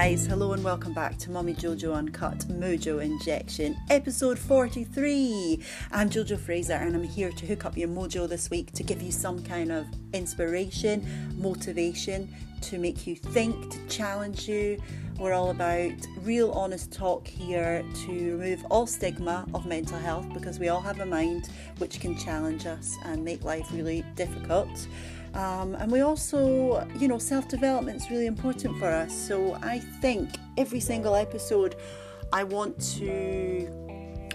Guys, hello and welcome back to Mummy Jojo Uncut Mojo Injection, episode 43. I'm Jojo Fraser and I'm here to hook up your mojo this week to give you some kind of inspiration, motivation, to make you think, to challenge you. We're all about real honest talk here to remove all stigma of mental health because we all have a mind which can challenge us and make life really difficult. Um, and we also, you know, self development is really important for us. So I think every single episode, I want to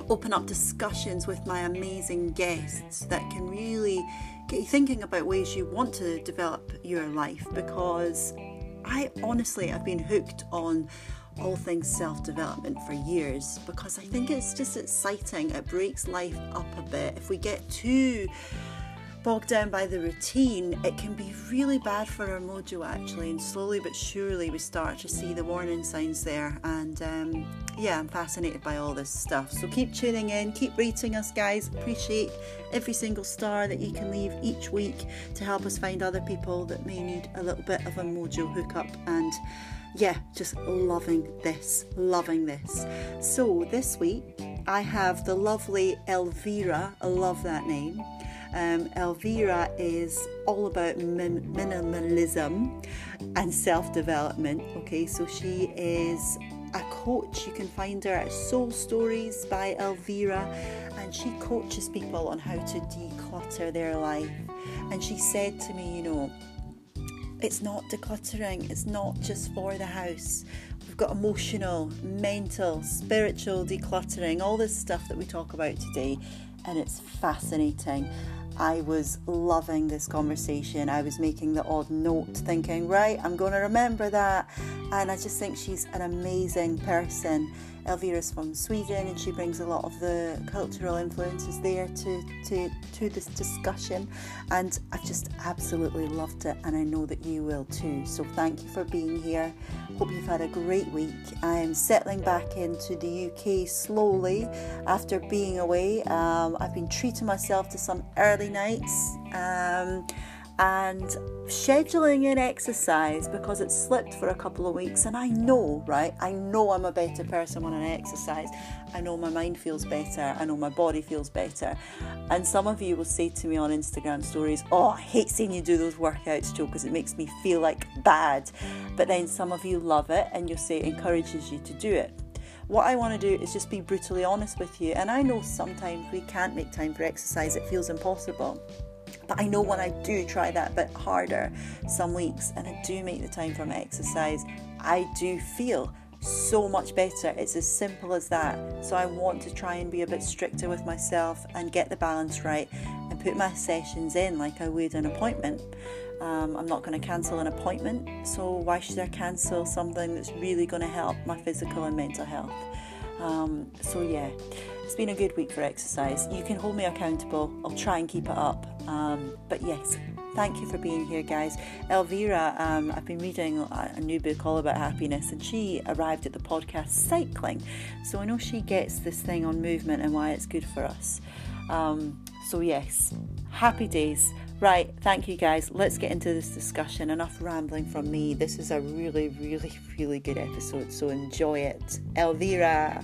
open up discussions with my amazing guests that can really get you thinking about ways you want to develop your life because I honestly have been hooked on all things self development for years because I think it's just exciting. It breaks life up a bit. If we get too bogged down by the routine, it can be really bad for our mojo actually. And slowly but surely, we start to see the warning signs there. And um, yeah, I'm fascinated by all this stuff. So keep tuning in, keep rating us, guys. Appreciate every single star that you can leave each week to help us find other people that may need a little bit of a mojo hookup. And yeah, just loving this, loving this. So this week, I have the lovely Elvira. I love that name. Um, Elvira is all about min- minimalism and self development. Okay, so she is a coach. You can find her at Soul Stories by Elvira, and she coaches people on how to declutter their life. And she said to me, you know, it's not decluttering, it's not just for the house. We've got emotional, mental, spiritual decluttering, all this stuff that we talk about today, and it's fascinating. I was loving this conversation. I was making the odd note, thinking, right, I'm going to remember that. And I just think she's an amazing person. Elvira's from Sweden and she brings a lot of the cultural influences there to, to, to this discussion. And I've just absolutely loved it and I know that you will too. So thank you for being here. Hope you've had a great week. I'm settling back into the UK slowly after being away. Um, I've been treating myself to some early nights. Um, and scheduling in exercise because it slipped for a couple of weeks and I know, right? I know I'm a better person when I exercise. I know my mind feels better. I know my body feels better. And some of you will say to me on Instagram stories, Oh, I hate seeing you do those workouts, Joe, because it makes me feel like bad. But then some of you love it and you'll say it encourages you to do it what I want to do is just be brutally honest with you. And I know sometimes we can't make time for exercise, it feels impossible. But I know when I do try that bit harder some weeks and I do make the time for my exercise, I do feel so much better. It's as simple as that. So I want to try and be a bit stricter with myself and get the balance right and put my sessions in like I would an appointment. Um, I'm not going to cancel an appointment, so why should I cancel something that's really going to help my physical and mental health? Um, so, yeah, it's been a good week for exercise. You can hold me accountable, I'll try and keep it up. Um, but yes, thank you for being here, guys. Elvira, um, I've been reading a new book all about happiness, and she arrived at the podcast Cycling. So I know she gets this thing on movement and why it's good for us. Um, so, yes, happy days. Right, thank you guys. Let's get into this discussion. Enough rambling from me. This is a really, really, really good episode, so enjoy it. Elvira.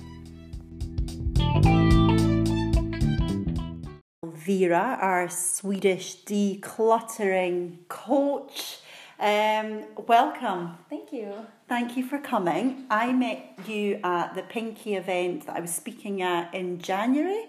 Vera, our Swedish decluttering coach. Um, welcome. Thank you. Thank you for coming. I met you at the Pinky event that I was speaking at in January,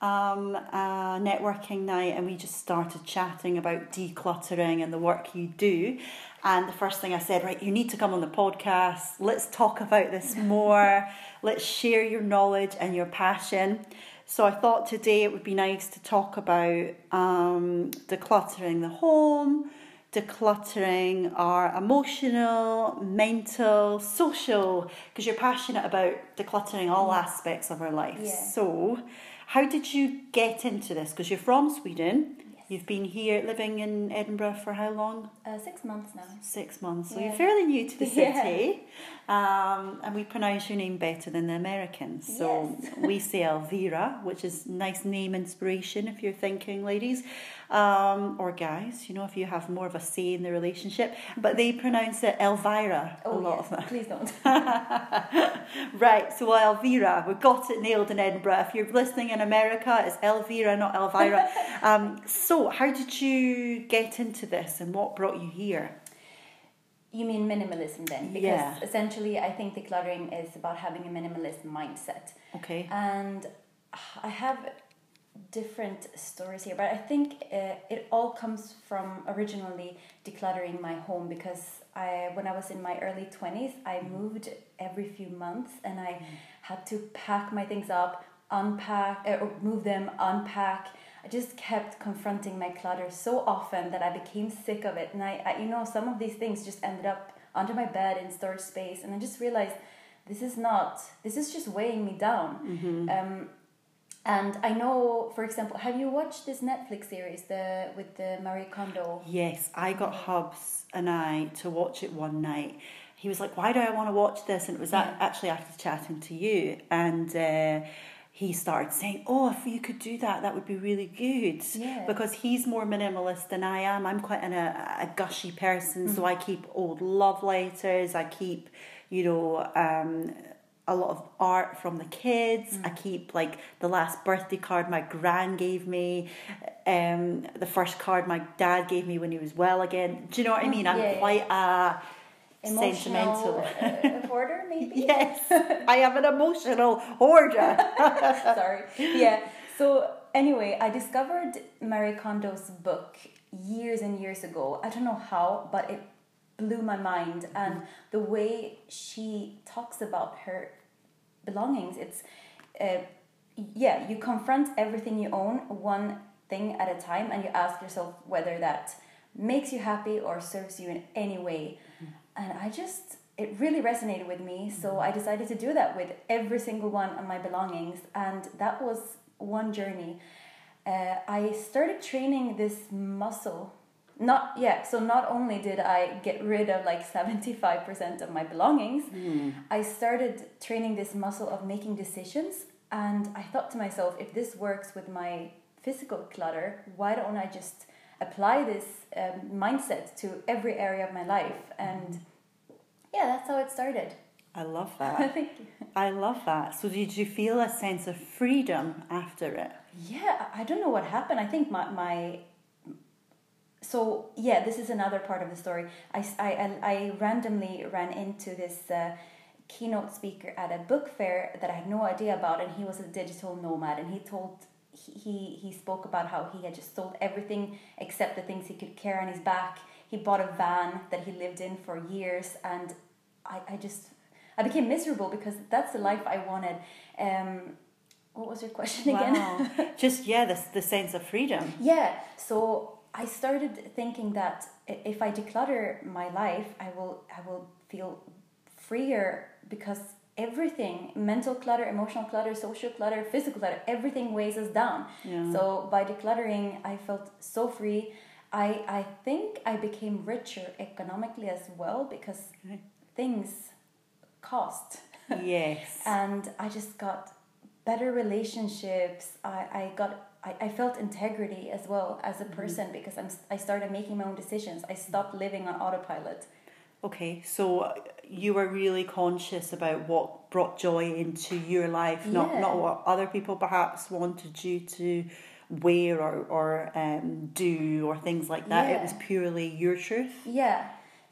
um, a networking night, and we just started chatting about decluttering and the work you do. And the first thing I said, right, you need to come on the podcast. Let's talk about this more. Let's share your knowledge and your passion. So I thought today it would be nice to talk about um, decluttering the home, decluttering our emotional, mental, social, because you're passionate about decluttering all aspects of our life. Yeah. So, how did you get into this? Because you're from Sweden. You've been here living in Edinburgh for how long? Uh, six months now. Six months. So Yeah. you're fairly new to the Yeah. city. Um, and we pronounce your name better than the Americans. So Yes. we say Elvira, which is nice name inspiration if you're thinking, ladies. Um, or guys, you know, if you have more of a say in the relationship. But they pronounce it Elvira. Oh, a lot yes. of them. Please don't. right, so Elvira, we got it nailed in Edinburgh. If you're listening in America, it's Elvira, not Elvira. um, so, how did you get into this and what brought you here? You mean minimalism then? Because Yeah. essentially, I think decluttering is about having a minimalist mindset. Okay. And I have different stories here, but I think uh, it all comes from originally decluttering my home because I, when I was in my early 20s, I moved every few months and I had to pack my things up, unpack, uh, or move them, unpack. I just kept confronting my clutter so often that I became sick of it. And I, I, you know, some of these things just ended up under my bed in storage space. And I just realized this is not, this is just weighing me down. Um, and I know, for example, have you watched this Netflix series, the with the Marie Kondo? Yes, I got Hubs and I to watch it one night. He was like, "Why do I want to watch this?" And it was a- actually after chatting to you, and uh, he started saying, "Oh, if you could do that, that would be really good." Yeah. Because he's more minimalist than I am. I'm quite an, a, a gushy person, so I keep old love letters. I keep, you know. Um, a lot of art from the kids. I keep like the last birthday card my gran gave me, um, the first card my dad gave me when he was well again. Do you know what I mean? I'm Yeah, yeah. quite a Emotional sentimental. uh, hoarder, maybe. yes, I am an emotional hoarder. Sorry. Yeah. So anyway, I discovered Marie Kondo's book years and years ago. I don't know how, but it blew my mind, and the way she talks about her belongings, it's. Uh, yeah, you confront everything you own one thing at a time and you ask yourself whether that makes you happy or serves you in any way. And I just, it really resonated with me. So I decided to do that with every single one of my belongings. And that was one journey. Uh, I started training this muscle. Not yeah, so not only did I get rid of like 75% of my belongings, I started training this muscle of making decisions and I thought to myself, if this works with my physical clutter, why don't I just apply this um, mindset to every area of my life? And yeah, that's how it started. I love that. Thank you. I love that. So, did you feel a sense of freedom after it? Yeah, I don't know what happened. I think my, my so yeah, this is another part of the story. I, I, I randomly ran into this uh, keynote speaker at a book fair that I had no idea about, and he was a digital nomad, and he told he he, spoke about how he had just sold everything except the things he could carry on his back. He bought a van that he lived in for years, and I, I just I became miserable because that's the life I wanted. Um, what was your question again? Wow. Just yeah, the the sense of freedom. Yeah, so I started thinking that if I declutter my life, I will I will feel freer because everything mental clutter, emotional clutter, social clutter, physical clutter, everything weighs us down. Yeah. So by decluttering, I felt so free. I I think I became richer economically as well because things cost Yes. and I just got better relationships. I, I got I, I felt integrity as well as a person because I'm I started making my own decisions. I stopped living on autopilot. Okay, so uh, you were really conscious about what brought joy into your life, not Yeah. not what other people perhaps wanted you to wear or or um, do or things like that. It was purely your truth. Yeah.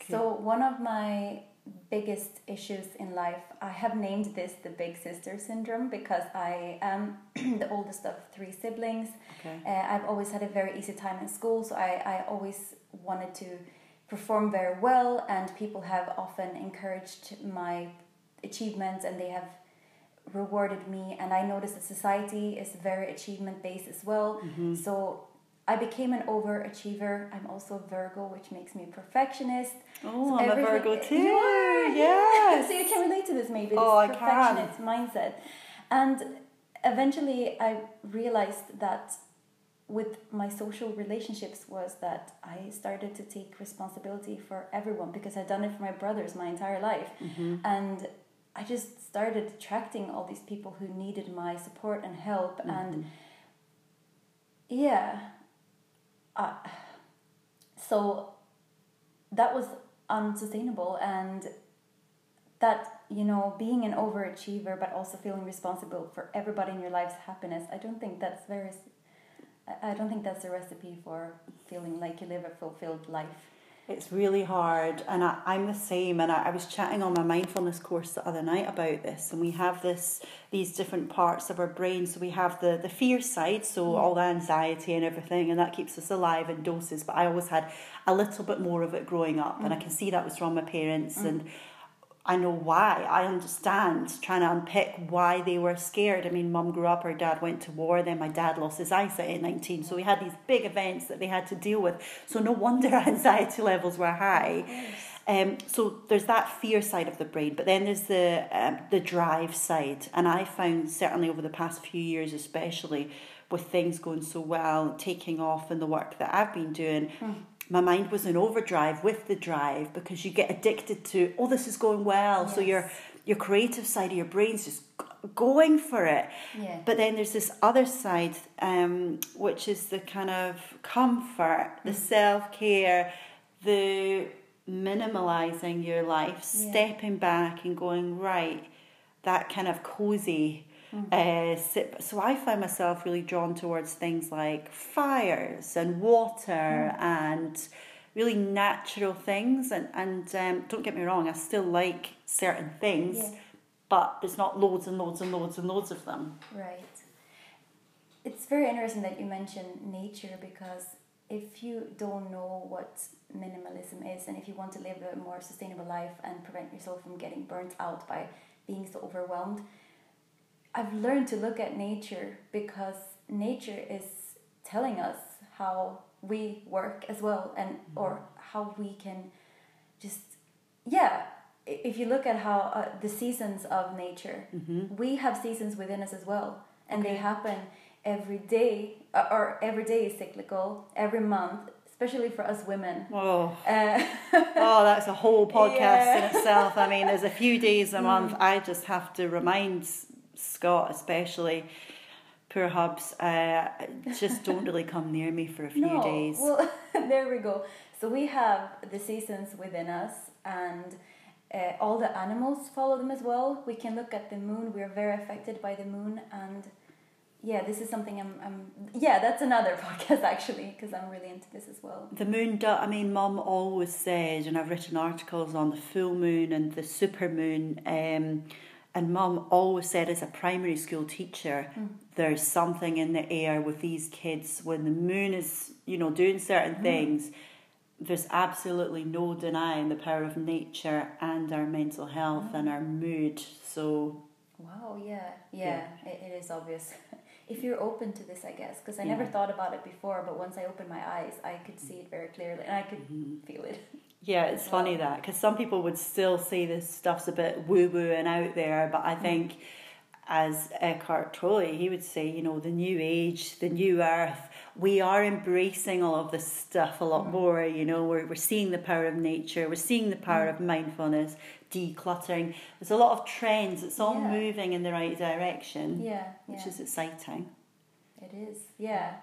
So one of my biggest issues in life, I have named this the big sister syndrome because I am the oldest of three siblings. Okay. Uh, I've always had a very easy time in school, so I, I always wanted to perform very well, and people have often encouraged my achievements and they have rewarded me. And I noticed that society is very achievement based as well. Mm-hmm. So I became an overachiever. I'm also a Virgo, which makes me a perfectionist. Oh, So I'm a Virgo too. You are, Yes. so you can relate to this maybe. This Oh, I can. perfectionist mindset. And eventually I realized that with my social relationships was that I started to take responsibility for everyone because I'd done it for my brothers my entire life. Mm-hmm. And I just started attracting all these people who needed my support and help and Mm-hmm. yeah so that was unsustainable and that you know being an overachiever but also feeling responsible for everybody in your life's happiness i don't think that's very i don't think that's a recipe for feeling like you live a fulfilled life it's really hard, and I, I'm the same. And I, I was chatting on my mindfulness course the other night about this, and we have this these different parts of our brain. So we have the the fear side, so mm. all the anxiety and everything, and that keeps us alive in doses. But I always had a little bit more of it growing up, mm. and I mm. can see that was from my parents mm. and I know why. I understand trying to unpick why they were scared. I mean, mum grew up, her dad went to war, then my dad lost his eyesight at 19. So we had these big events that they had to deal with. So no wonder anxiety levels were high. Um, so there's that fear side of the brain, but then there's the um, the drive side, and I found certainly over the past few years, especially with things going so well, taking off in the work that I've been doing, mm my mind was in overdrive with the drive because you get addicted to oh this is going well yes. so your your creative side of your brain's just going for it yeah. but then there's this other side um, which is the kind of comfort the mm. self-care the minimalizing your life yeah. stepping back and going right that kind of cozy Mm-hmm. Uh, so I find myself really drawn towards things like fires and water mm-hmm. and really natural things. And, and um, don't get me wrong, I still like certain things, yeah. but there's not loads and loads and loads and loads of them. Right. It's very interesting that you mention nature because if you don't know what minimalism is and if you want to live a more sustainable life and prevent yourself from getting burnt out by being so overwhelmed, I've learned to look at nature because nature is telling us how we work as well and mm-hmm. or how we can just yeah if you look at how uh, the seasons of nature mm-hmm. we have seasons within us as well and okay. they happen every day uh, or every day is cyclical every month especially for us women oh, uh, oh that's a whole podcast yeah. in itself i mean there's a few days a month mm. i just have to remind Scott especially, poor hubs, uh, just don't really come near me for a few no, days. Well, there we go. So we have the seasons within us, and uh, all the animals follow them as well. We can look at the moon. We're very affected by the moon, and yeah, this is something I'm. I'm yeah, that's another podcast actually because I'm really into this as well. The moon. Do, I mean, Mum always says, and I've written articles on the full moon and the super moon. Um, and mum always said, as a primary school teacher, mm. there's something in the air with these kids when the moon is, you know, doing certain mm. things. There's absolutely no denying the power of nature and our mental health mm. and our mood. So, wow, yeah, yeah, yeah. It, it is obvious. if you're open to this, I guess, because I yeah. never thought about it before, but once I opened my eyes, I could see it very clearly and I could mm-hmm. feel it. Yeah, it's funny that because some people would still say this stuff's a bit woo woo and out there, but I think as Eckhart Tolle, he would say, you know, the new age, the new earth, we are embracing all of this stuff a lot mm. more. You know, we're, we're seeing the power of nature, we're seeing the power mm. of mindfulness, decluttering. There's a lot of trends, it's all yeah. moving in the right direction, yeah, which yeah. is exciting. It is, yeah.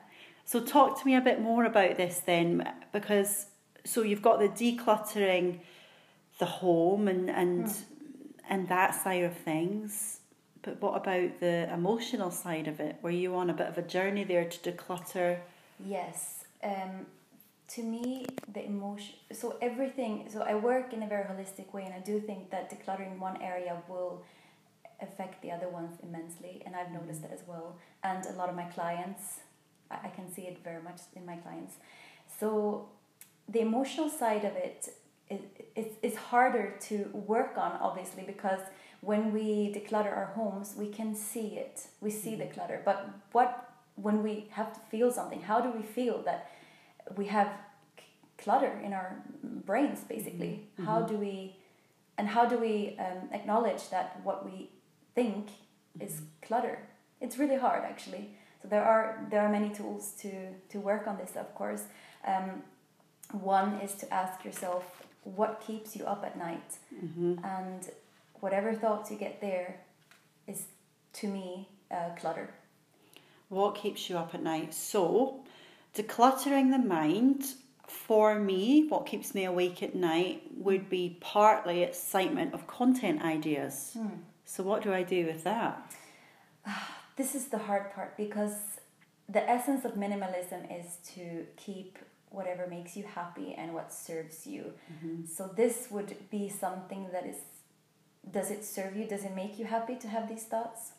So, talk to me a bit more about this then, because so you've got the decluttering the home and and mm. and that side of things. But what about the emotional side of it? Were you on a bit of a journey there to declutter? Yes um, to me the emotion so everything so i work in a very holistic way and i do think that decluttering one area will affect the other ones immensely and i've noticed that as well. And a lot of my clients i, I can see it very much in my clients. So the emotional side of it is, is, is harder to work on obviously because when we declutter our homes we can see it. We see mm-hmm. the clutter. But what when we have to feel something how do we feel that we have clutter in our brains basically? Mm-hmm. how do we and how do we um, acknowledge that what we think mm-hmm. is clutter? It's really hard actually. So there are there are many tools to to work on this of course. Um, one is to ask yourself what keeps you up at night mm-hmm. and whatever thoughts you get there is to me uh, clutter what keeps you up at night so Decluttering the mind, for me, what keeps me awake at night would be partly excitement of content ideas. Hmm. So, what do I do with that? This is the hard part because the essence of minimalism is to keep whatever makes you happy and what serves you. Mm-hmm. So this would be something that is does it serve you? Does it make you happy to have these thoughts?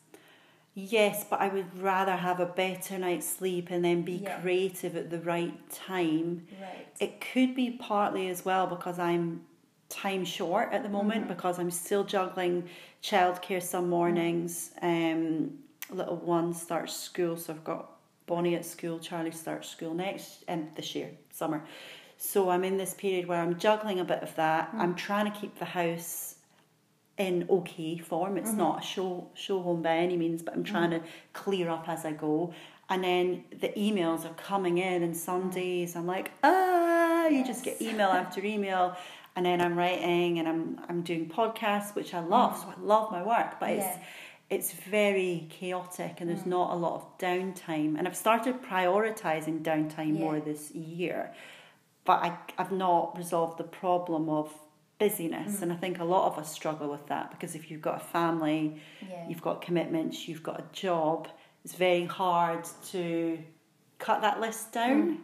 Yes, but I would rather have a better night's sleep and then be Yeah. creative at the right time. Right. It could be partly as well because I'm time short at the moment Mm-hmm. because I'm still juggling childcare some mornings. Um, little one starts school, so I've got Bonnie at school. Charlie starts school next um, this year, summer. So I'm in this period where I'm juggling a bit of that. Mm. I'm trying to keep the house in okay form. It's Mm-hmm. not a show show home by any means, but I'm trying to clear up as I go. And then the emails are coming in, and some days I'm like, ah, you just get Mm. Email after email. And then I'm writing and I'm I'm doing podcasts, which I love. So I love my work, but Mm. Yeah. it's very chaotic and Mm. there's not a lot of downtime. And I've started prioritizing downtime Yeah. more this year, but I, I've not resolved the problem of busyness. Mm. And I think a lot of us struggle with that because if you've got a family, Yeah. you've got commitments, you've got a job, it's very hard to cut that list down.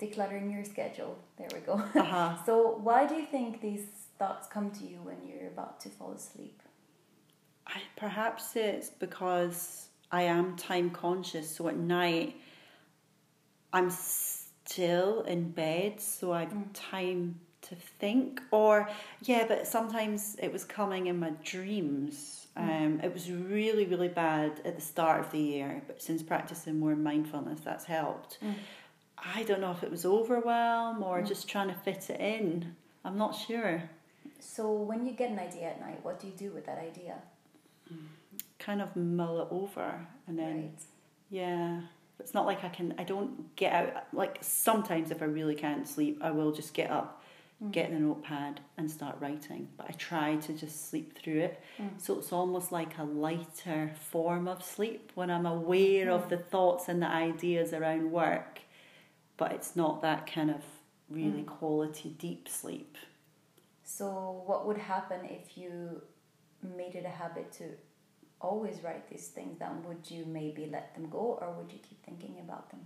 Decluttering your schedule. There we go. Uh-huh. so why do you think these thoughts come to you when you're about to fall asleep? I, perhaps it's because I am time conscious, so at night I'm still in bed, so I've mm. time to think. Or, yeah, but sometimes it was coming in my dreams. Mm. Um, it was really, really bad at the start of the year, but since practicing more mindfulness, that's helped. Mm. I don't know if it was overwhelm or just trying to fit it in. I'm not sure. So when you get an idea at night, what do you do with that idea? Kind of mull it over and then. Right. Yeah. It's not like I can, I don't get out. Like sometimes if I really can't sleep, I will just get up, mm. get the notepad and start writing. But I try to just sleep through it. Mm. So it's almost like a lighter form of sleep when I'm aware of mm. the thoughts and the ideas around work. But it's not that kind of really quality deep sleep. So what would happen if you made it a habit to always write these things down? Would you maybe let them go or would you keep thinking about them?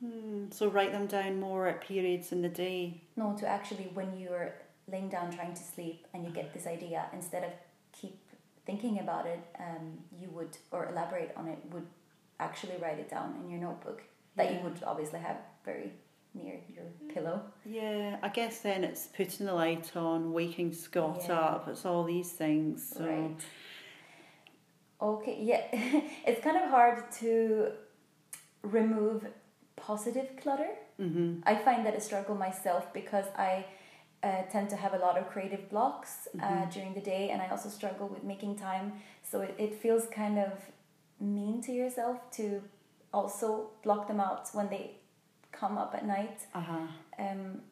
Hmm. So write them down more at periods in the day. No, to actually when you're laying down trying to sleep and you get this idea, instead of keep thinking about it, um, you would or elaborate on it, would actually write it down in your notebook that you would obviously have very near your pillow. Yeah, I guess then it's putting the light on, waking Scott Yeah. up. It's all these things. So Right. Okay, yeah. it's kind of hard to remove positive clutter. Mhm. I find that a struggle myself because I uh, tend to have a lot of creative blocks uh, during the day and I also struggle with making time. So it, it feels kind of mean to yourself to also block them out when they come up at night. uh-huh. Um,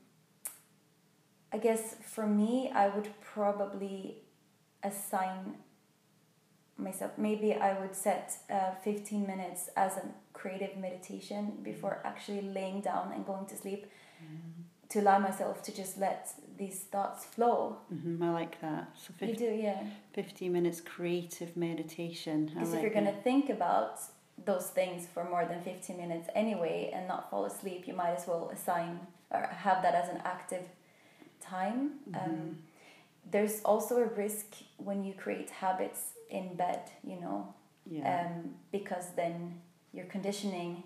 I guess for me, I would probably assign myself. Maybe I would set uh, 15 minutes as a creative meditation before actually laying down and going to sleep to allow myself to just let these thoughts flow. hmm I like that. So You do, yeah. 50 minutes creative meditation. Because like if you're going to think about those things for more than 15 minutes anyway and not fall asleep, you might as well assign or have that as an active time. Um, there's also a risk when you create habits in bed, you know, Yeah. um, because then you're conditioning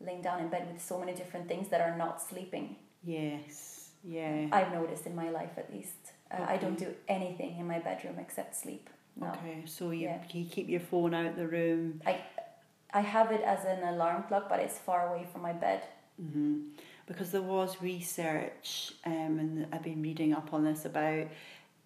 laying down in bed with so many different things that are not sleeping. yes. Yeah. I've noticed in my life at least. Uh, I don't do anything in my bedroom except sleep. No. Okay. So you, Yeah. you keep your phone out the room. I I have it as an alarm clock, but it's far away from my bed. hmm Because there was research, um, and I've been reading up on this about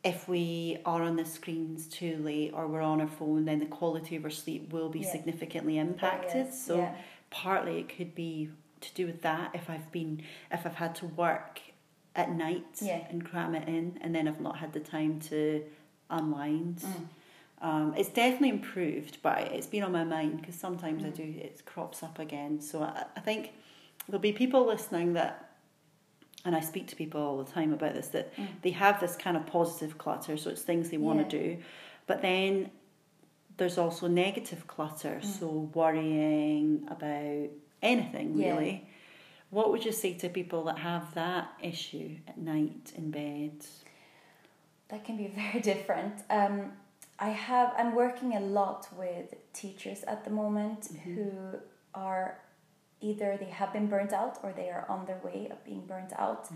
if we are on the screens too late or we're on our phone, then the quality of our sleep will be Yeah. significantly impacted. So yeah. partly it could be to do with that. If I've been, if I've had to work at night Yeah. and cram it in, and then I've not had the time to unwind. Mm. Um, it's definitely improved, but it's been on my mind because sometimes I do it crops up again. So I, I think there'll be people listening that and I speak to people all the time about this that Mm. they have this kind of positive clutter, so it's things they want Yeah. to do, but then there's also negative clutter, Mm. so worrying about anything Yeah. really. What would you say to people that have that issue at night in bed? that can be very different. Um, I have I'm working a lot with teachers at the moment Mhm. who are either they have been burnt out or they are on their way of being burnt out.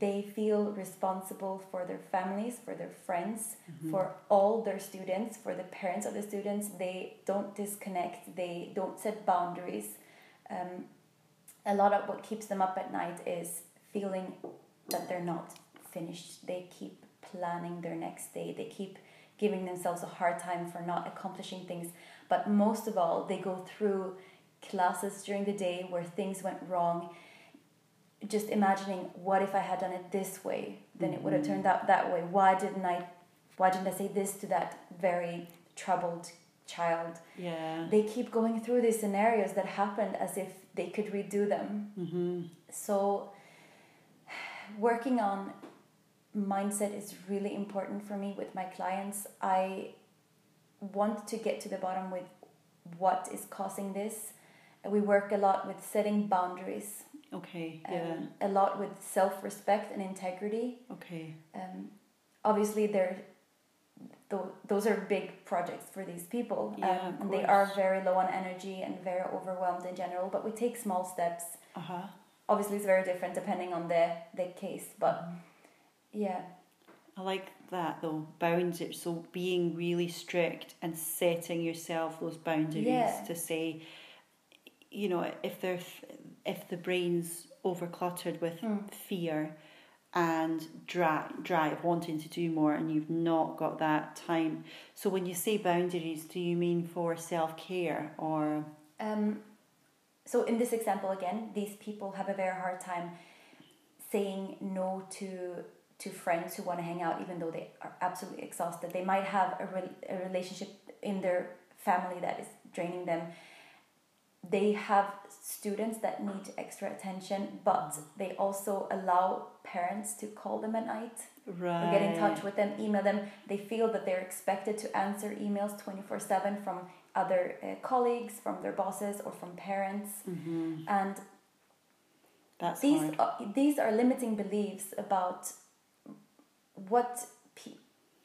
They feel responsible for their families, for their friends, Mm-hmm. for all their students, for the parents of the students. They don't disconnect. They don't set boundaries. Um, a lot of what keeps them up at night is feeling that they're not finished. They keep planning their next day. They keep giving themselves a hard time for not accomplishing things. But most of all, they go through classes during the day where things went wrong. Just imagining, what if I had done it this way? Then it would have turned out that way. Why didn't I? Why didn't I say this to that very troubled child? Yeah. They keep going through these scenarios that happened as if they could redo them. Mm-hmm. So, working on mindset is really important for me with my clients. I want to get to the bottom with what is causing this. We work a lot with setting boundaries, Okay. um, Yeah. a lot with self respect and integrity. Okay. Um, obviously, they're, tho- those are big projects for these people. Yeah, um, and they are very low on energy and very overwhelmed in general, but we take small steps Uh huh. obviously it's very different depending on the the case but yeah I like that though. Boundaries. So being really strict and setting yourself those boundaries Yeah. to say, you know, if there, if the brain's overcluttered with Mm. fear and drive, drive, wanting to do more, and you've not got that time. So when you say boundaries, do you mean for self care or? um so in this example again these people have a very hard time saying no to to friends who want to hang out even though they are absolutely exhausted they might have a, re- a relationship in their family that is draining them they have students that need extra attention but they also allow parents to call them at night Right. or get in touch with them, email them. They feel that they're expected to answer emails 24 7 from other uh, colleagues, from their bosses, or from parents. Mm-hmm. And That's these, are, these are limiting beliefs about what.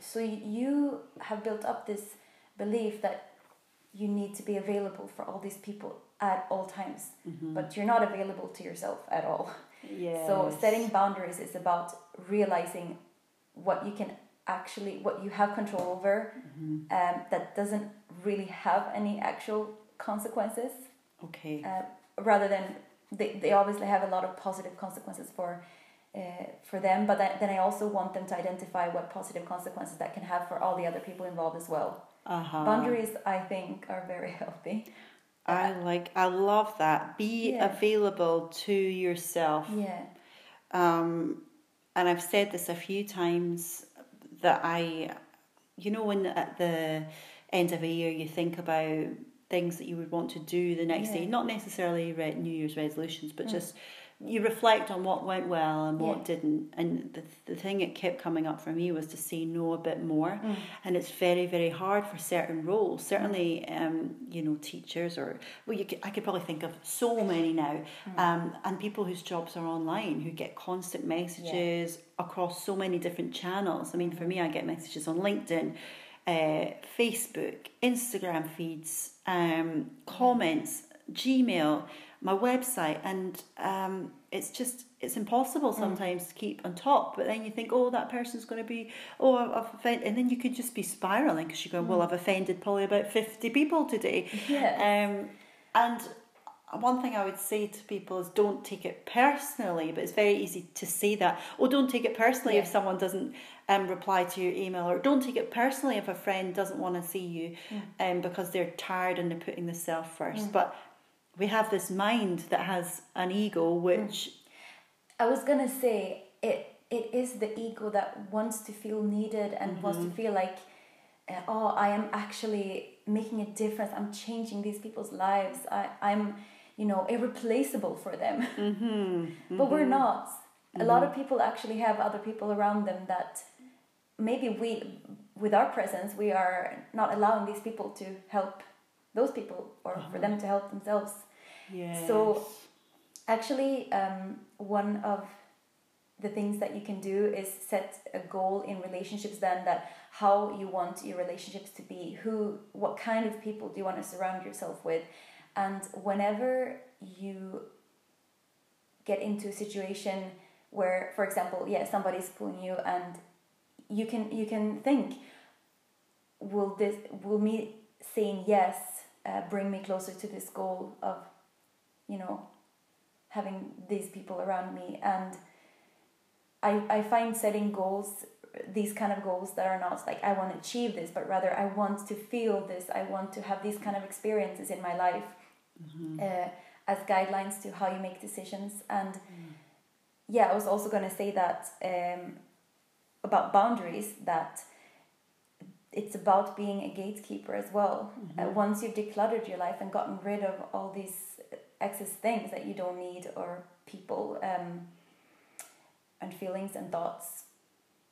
So you have built up this belief that you need to be available for all these people at all times, Mm-hmm. but you're not available to yourself at all. Yes. So setting boundaries is about realizing what you can actually, what you have control over, Mm-hmm. um, that doesn't really have any actual consequences, Okay. uh, rather than they, they obviously have a lot of positive consequences for. Uh, for them, but then, then I also want them to identify what positive consequences that can have for all the other people involved as well. Uh-huh. Boundaries, I think, are very healthy. I like. I love that. Be Yeah. available to yourself. Yeah, Um, and I've said this a few times that I, you know, when at the end of a year you think about things that you would want to do the next day, not necessarily New Year's resolutions, but Mm. just you reflect on what went well and what Yeah. didn't. And the, the thing that kept coming up for me was to say no a bit more. Mm. And it's very, very hard for certain roles. Certainly, um, you know, teachers or, well, you could, I could probably think of so many now. Um, and people whose jobs are online who get constant messages across so many different channels. I mean, for me, I get messages on LinkedIn, uh, Facebook, Instagram feeds, um, comments, Gmail, my website, and um, it's just it's impossible sometimes to keep on top. But then you think, oh, that person's going to be, oh, I've offended, and then you could just be spiraling because you're going, well, I've offended probably about fifty people today. yeah, Um, and one thing I would say to people is don't take it personally, but it's very easy to say that. Oh, don't take it personally if someone doesn't um, reply to your email, or don't take it personally if a friend doesn't want to see you um, because they're tired and they're putting the self first. But we have this mind that has an ego, mm. which I was gonna say it. It is the ego that wants to feel needed and wants to mm-hmm. feel like, uh, oh, I am actually making a difference. I'm changing these people's lives. I, I'm, you know irreplaceable for them Mm-hmm. but we're mm-hmm. not a lot of mm-hmm. people actually have other people around them that maybe we with our presence we are not allowing these people to help those people or for uh-huh. them to help themselves Yes. so actually um, one of the things that you can do is set a goal in relationships then that how you want your relationships to be who what kind of people do you want to surround yourself with and whenever you get into a situation where for example yeah somebody's pulling you and you can you can think will this will me saying yes uh, bring me closer to this goal of you know having these people around me. And I, I find setting goals these kind of goals that are not like I want to achieve this but rather I want to feel this. I want to have these kind of experiences in my life uh, as guidelines to how you make decisions. And yeah I was also going to say that um, about boundaries that it's about being a gatekeeper as well. Uh, once you've decluttered your life and gotten rid of all these excess things that you don't need or people um, and feelings and thoughts,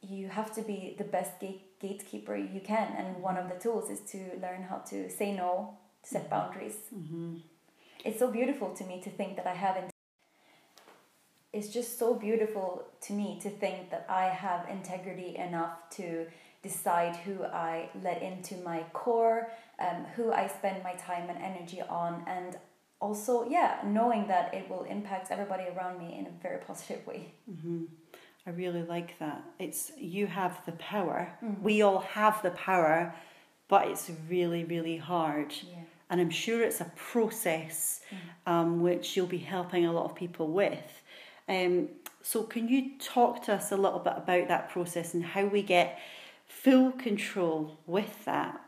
you have to be the best gate- gatekeeper you can. And one of the tools is to learn how to say no, to set boundaries. It's so beautiful to me to think that I have. It's just so beautiful to me to think that I have integrity enough to decide who I let into my core, um, who I spend my time and energy on, and also, yeah, knowing that it will impact everybody around me in a very positive way. I really like that. It's you have the power. Mm-hmm. We all have the power, but it's really, really hard. Yeah. Mm-hmm. And I'm sure it's a process um, which you'll be helping a lot of people with. Um, so, can you talk to us a little bit about that process and how we get full control with that?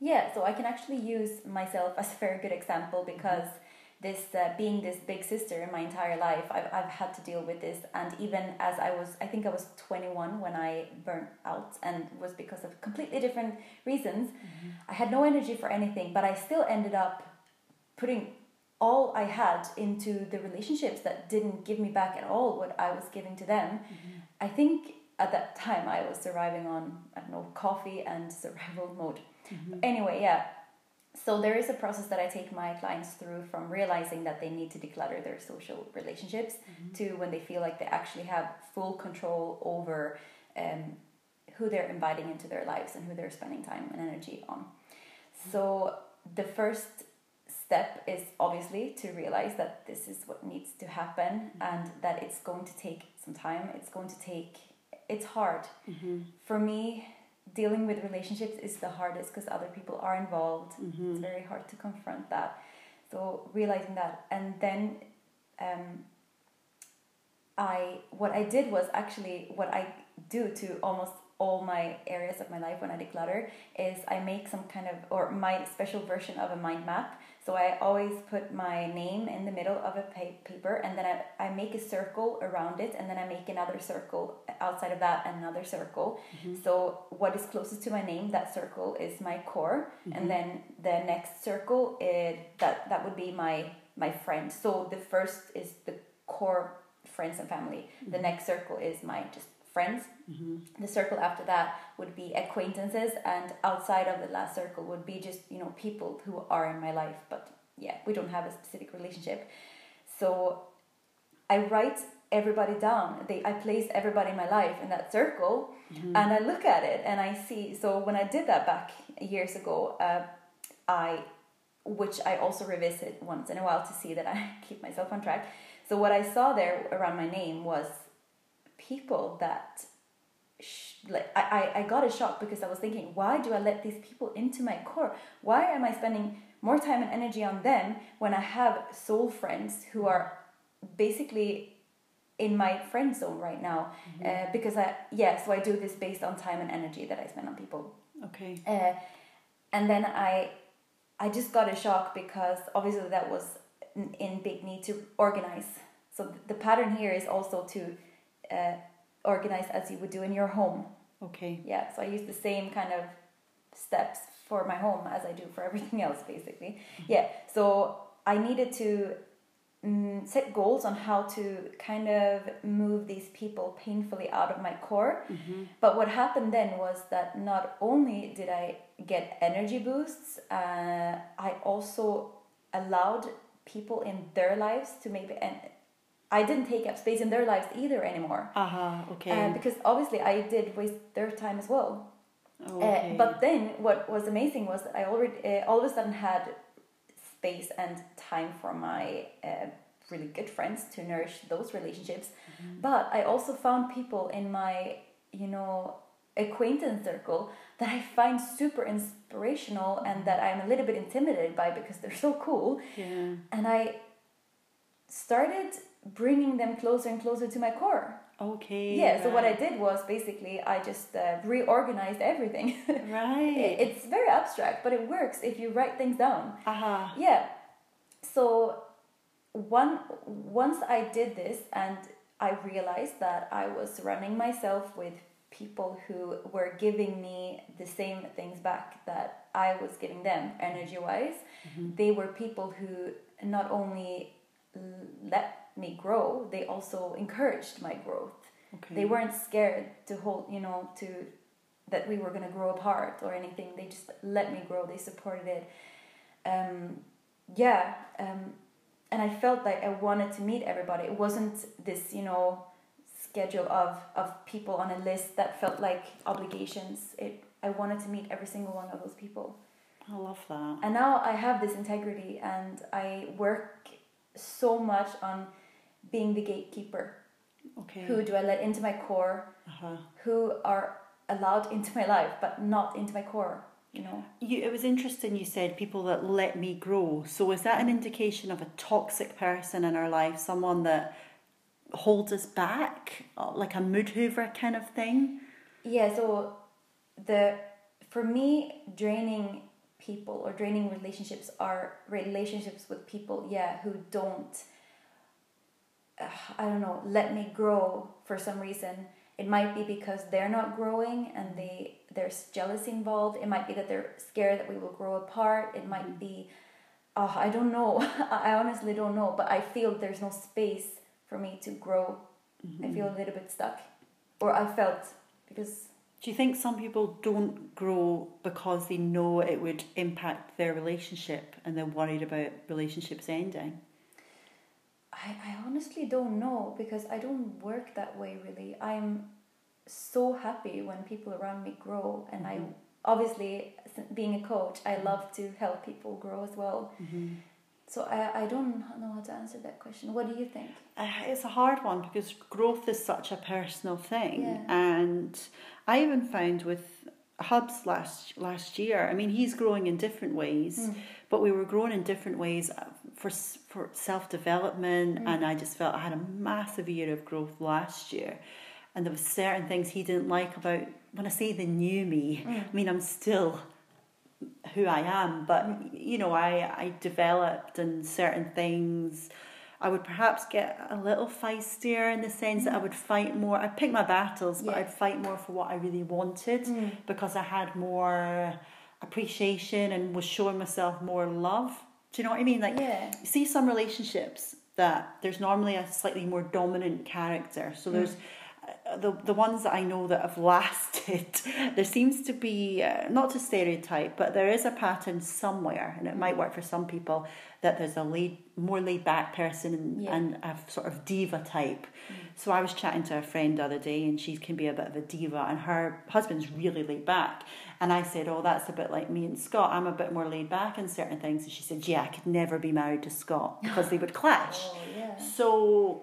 Yeah, so I can actually use myself as a very good example mm-hmm. because this uh, being this big sister in my entire life, I've, I've had to deal with this. And even as I was, I think I was 21 when I burnt out, and was because of completely different reasons. Mm-hmm. I had no energy for anything, but I still ended up putting all I had into the relationships that didn't give me back at all what I was giving to them. Mm-hmm. I think at that time I was surviving on, I don't know, coffee and survival mode. Mm-hmm. Anyway, yeah. So there is a process that I take my clients through from realizing that they need to declutter their social relationships mm-hmm. to when they feel like they actually have full control over um, who they're inviting into their lives and who they're spending time and energy on. Mm-hmm. So the first step is obviously to realize that this is what needs to happen and that it's going to take some time. It's going to take, it's hard. For me, dealing with relationships is the hardest because other people are involved. It's very hard to confront that. So realizing that, and then um, I what I did was actually what I do to almost all my areas of my life when I declutter is I make some kind of or my special version of a mind map. So I always put my name in the middle of a pa- paper and then I, I make a circle around it and then I make another circle outside of that another circle. Mm-hmm. So what is closest to my name, that circle is my core and mm-hmm. then the next circle it that that would be my my friend. So the first is the core friends and family. The mm-hmm. next circle is my just friends. The circle after that would be acquaintances, and outside of the last circle would be just you know people who are in my life, but yeah, we don't have a specific relationship. So I write everybody down. They I place everybody in my life in that circle, and I look at it and I see. So when I did that back years ago, uh, I which I also revisit once in a while to see that I keep myself on track. So what I saw there around my name was people that sh- like I, I, I got a shock because I was thinking, why do I let these people into my core? Why am I spending more time and energy on them when I have soul friends who are basically in my friend zone right now? Uh, because I yeah, so I do this based on time and energy that I spend on people. Okay. Uh, and then I, I just got a shock because obviously that was in, in big need to organize. So th- the pattern here is also to uh, organize as you would do in your home. Okay. Yeah, so I use the same kind of steps for my home as I do for everything else, basically. Yeah, so I needed to mm, set goals on how to kind of move these people painfully out of my core. Mm-hmm. But what happened then was that not only did I get energy boosts, uh, I also allowed people in their lives to maybe and I didn't take up space in their lives either anymore. Aha, okay. Uh, because obviously I did waste their time as well. Uh, okay. but then what was amazing was that I already uh, all of a sudden had space and time for my uh, really good friends to nourish those relationships. Mm-hmm. But I also found people in my you know acquaintance circle that I find super inspirational and that I'm a little bit intimidated by because they're so cool. yeah. And I started bringing them closer and closer to my core. Okay. Yeah, so what I did was basically I just uh, reorganized everything. Right. It- it's very abstract, but it works if you write things down. Aha. Yeah. So one once I did this and I realized that I was surrounding myself with people who were giving me the same things back that I was giving them energy wise. They were people who not only let me grow, they also encouraged my growth. Okay. They weren't scared to hold, you know, to that we were going to grow apart or anything. They just let me grow. They supported it. Um, yeah, um, and I felt like I wanted to meet everybody. It wasn't this, you know, schedule of of people on a list that felt like obligations. It I wanted to meet every single one of those people. I love that. And now I have this integrity and I work so much on being the gatekeeper. Okay. Who do I let into my core? Uh-huh. Who are allowed into my life but not into my core, you know? You, it was interesting you said people that let me grow. So is that an indication of a toxic person in our life, someone that holds us back, uh, like a mood hoover kind of thing? Yeah, so the for me draining people or draining relationships are relationships with people, yeah, who don't I don't know, let me grow for some reason. It might be because they're not growing and they there's jealousy involved. It might be that they're scared that we will grow apart. It might mm-hmm. be oh, I don't know. I honestly don't know, but I feel there's no space for me to grow. I mm-hmm. feel a little bit stuck. Or I felt because Do you think some people don't grow because they know it would impact their relationship and they're worried about relationships ending? I, I honestly don't know because I don't work that way really. I'm so happy when people around me grow, and I obviously, being a coach, I love to help people grow as well. So I, I don't know how to answer that question. What do you think? Uh, It's a hard one because growth is such a personal thing, Yeah. and I even found with Hubs last last year. I mean, he's growing in different ways, Hmm. But we were growing in different ways uh, for for self development, Hmm. and I just felt I had a massive year of growth last year, and there was certain things he didn't like about. When I say the new me, Hmm. I mean I'm still who I am, but you know, I I developed in certain things. I would perhaps get a little feistier in the sense that I would fight more. I'd pick my battles, but Yeah. I'd fight more for what I really wanted Mm. because I had more appreciation and was showing myself more love. Do you know what I mean? Like, Yeah. you see some relationships that there's normally a slightly more dominant character. So there's uh, the the ones that I know that have lasted. there seems to be uh, not to stereotype, but there is a pattern somewhere, and it might work for some people that there's a laid, more laid back person and, Yeah. and a sort of diva type. So I was chatting to a friend the other day, and she can be a bit of a diva, and her husband's really laid back. And I said, "Oh, that's a bit like me and Scott. I'm a bit more laid back in certain things." And she said, "Yeah, I could never be married to Scott because they would clash." Oh yeah. So,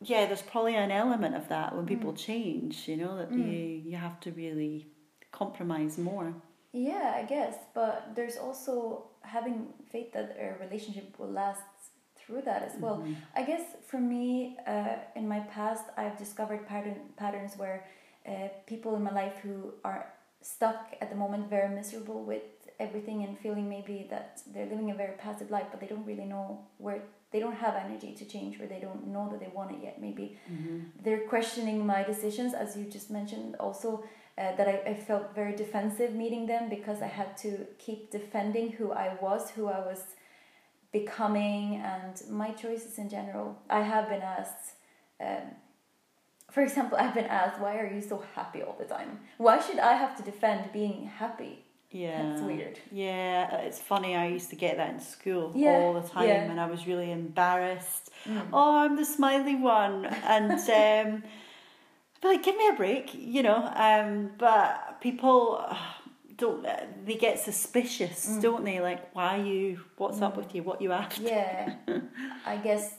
yeah, there's probably an element of that when people change. You know that you you have to really compromise more. Yeah, I guess. But there's also having faith that a relationship will last through that as well. I guess for me, uh, in my past, I've discovered pattern patterns where uh, people in my life who are stuck at the moment, very miserable with everything, and feeling maybe that they're living a very passive life, but they don't really know where. They don't have energy to change, or they don't know that they want it yet. Maybe they're questioning my decisions, as you just mentioned. Also, uh, that I, I felt very defensive meeting them because I had to keep defending who I was, who I was becoming and my choices in general. I have been asked, um, for example, I've been asked, why are you so happy all the time? Why should I have to defend being happy? Yeah. That's weird. Yeah, it's funny. I used to get that in school Yeah, all the time, yeah. and I was really embarrassed. Mm. Oh, I'm the smiley one, and um, I'd be like, give me a break, you know. Um, but people uh, don't. They get suspicious, Mm. don't they? Like, why you? What's up with you? What you after? Yeah, I guess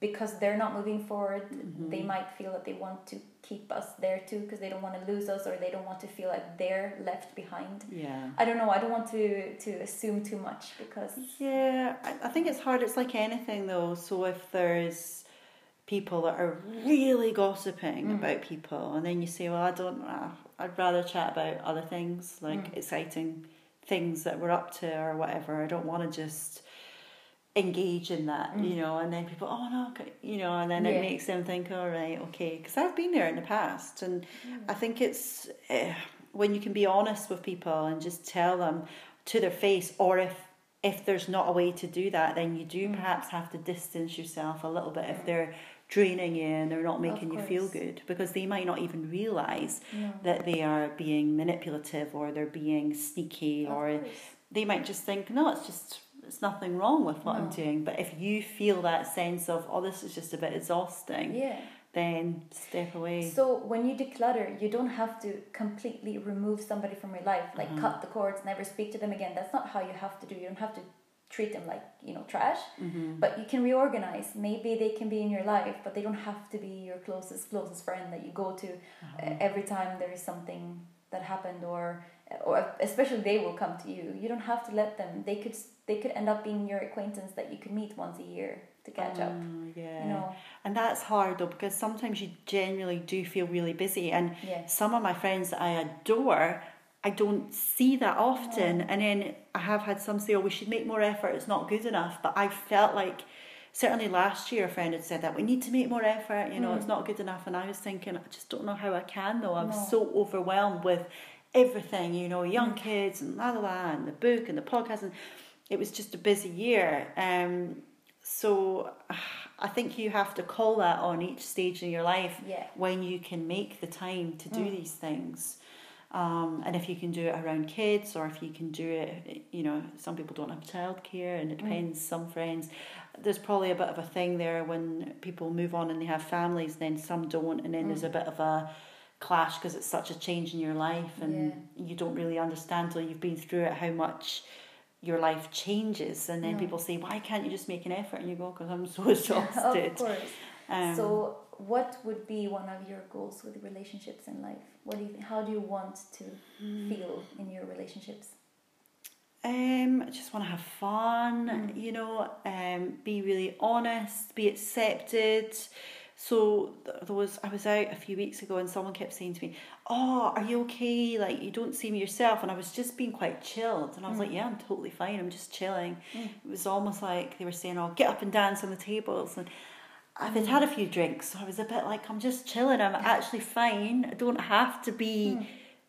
because they're not moving forward, Mm-hmm. they might feel that they want to keep us there too because they don't want to lose us or they don't want to feel like they're left behind. Yeah. I don't know. I don't want to to assume too much because Yeah, I, I think it's hard. It's like anything though. So if there's people that are really gossiping Mm. about people, and then you say, "Well, I don't. Uh, I'd rather chat about other things, like Mm. exciting things that we're up to or whatever. I don't want to just." Engage in that you know and then people oh no okay," you know and then Mm. Yeah. it makes them think all right okay because i've been there in the past and Mm. i think it's uh, when you can be honest with people and just tell them to their face or if if there's not a way to do that then you do Mm. perhaps have to distance yourself a little bit if they're draining you and they're not making you feel good because they might not even realize that they are being manipulative or they're being sneaky Of or course. they might just think no it's just it's nothing wrong with what i'm doing but if you feel that sense of oh this is just a bit exhausting yeah. then step away So when you declutter, you don't have to completely remove somebody from your life, like Uh-huh. cut the cords, never speak to them again. That's not how you have to do. You don't have to treat them like you know trash, mm-hmm. but you can reorganize. Maybe they can be in your life, but they don't have to be your closest closest friend that you go to Uh-huh. uh, every time there is something that happened, or or especially they will come to you. You don't have to let them. They could they could end up being your acquaintance that you could meet once a year to catch up. Oh, yeah You know, And that's hard though because sometimes you genuinely do feel really busy and yeah. some of my friends that I adore I don't see that often and then I have had some say oh we should make more effort it's not good enough but I felt like certainly last year a friend had said that we need to make more effort you know Mm. it's not good enough and I was thinking I just don't know how I can though I'm No. so overwhelmed with everything you know young Mm. kids and la la la and the book and the podcast and it was just a busy year um so I think you have to call that on each stage in your life Yeah. when you can make the time to do Mm. these things. Um, and if you can do it around kids or if you can do it, you know, some people don't have childcare and it Mm. depends, some friends. There's probably a bit of a thing there when people move on and they have families, then some don't, and then there's a Mm. bit of a clash because it's such a change in your life and you don't really understand till you've been through it how much your life changes. And then people say, Why can't you just make an effort? And you go, Because I'm so exhausted of course. Um, so, what would be one of your goals with relationships in life? What do you how do you want to Hmm. feel in your relationships? Um, I just want to have fun, Mm. you know, um, be really honest, be accepted. So there was, I was out a few weeks ago and someone kept saying to me, "Oh, are you okay? Like you don't seem yourself." And I was just being quite chilled, and I was Mm. like, "Yeah, I'm totally fine. I'm just chilling." Mm. It was almost like they were saying, "Oh, get up and dance on the tables," and I'd had a few drinks, so I was a bit like, "I'm just chilling. I'm actually fine. I don't have to be." Mm.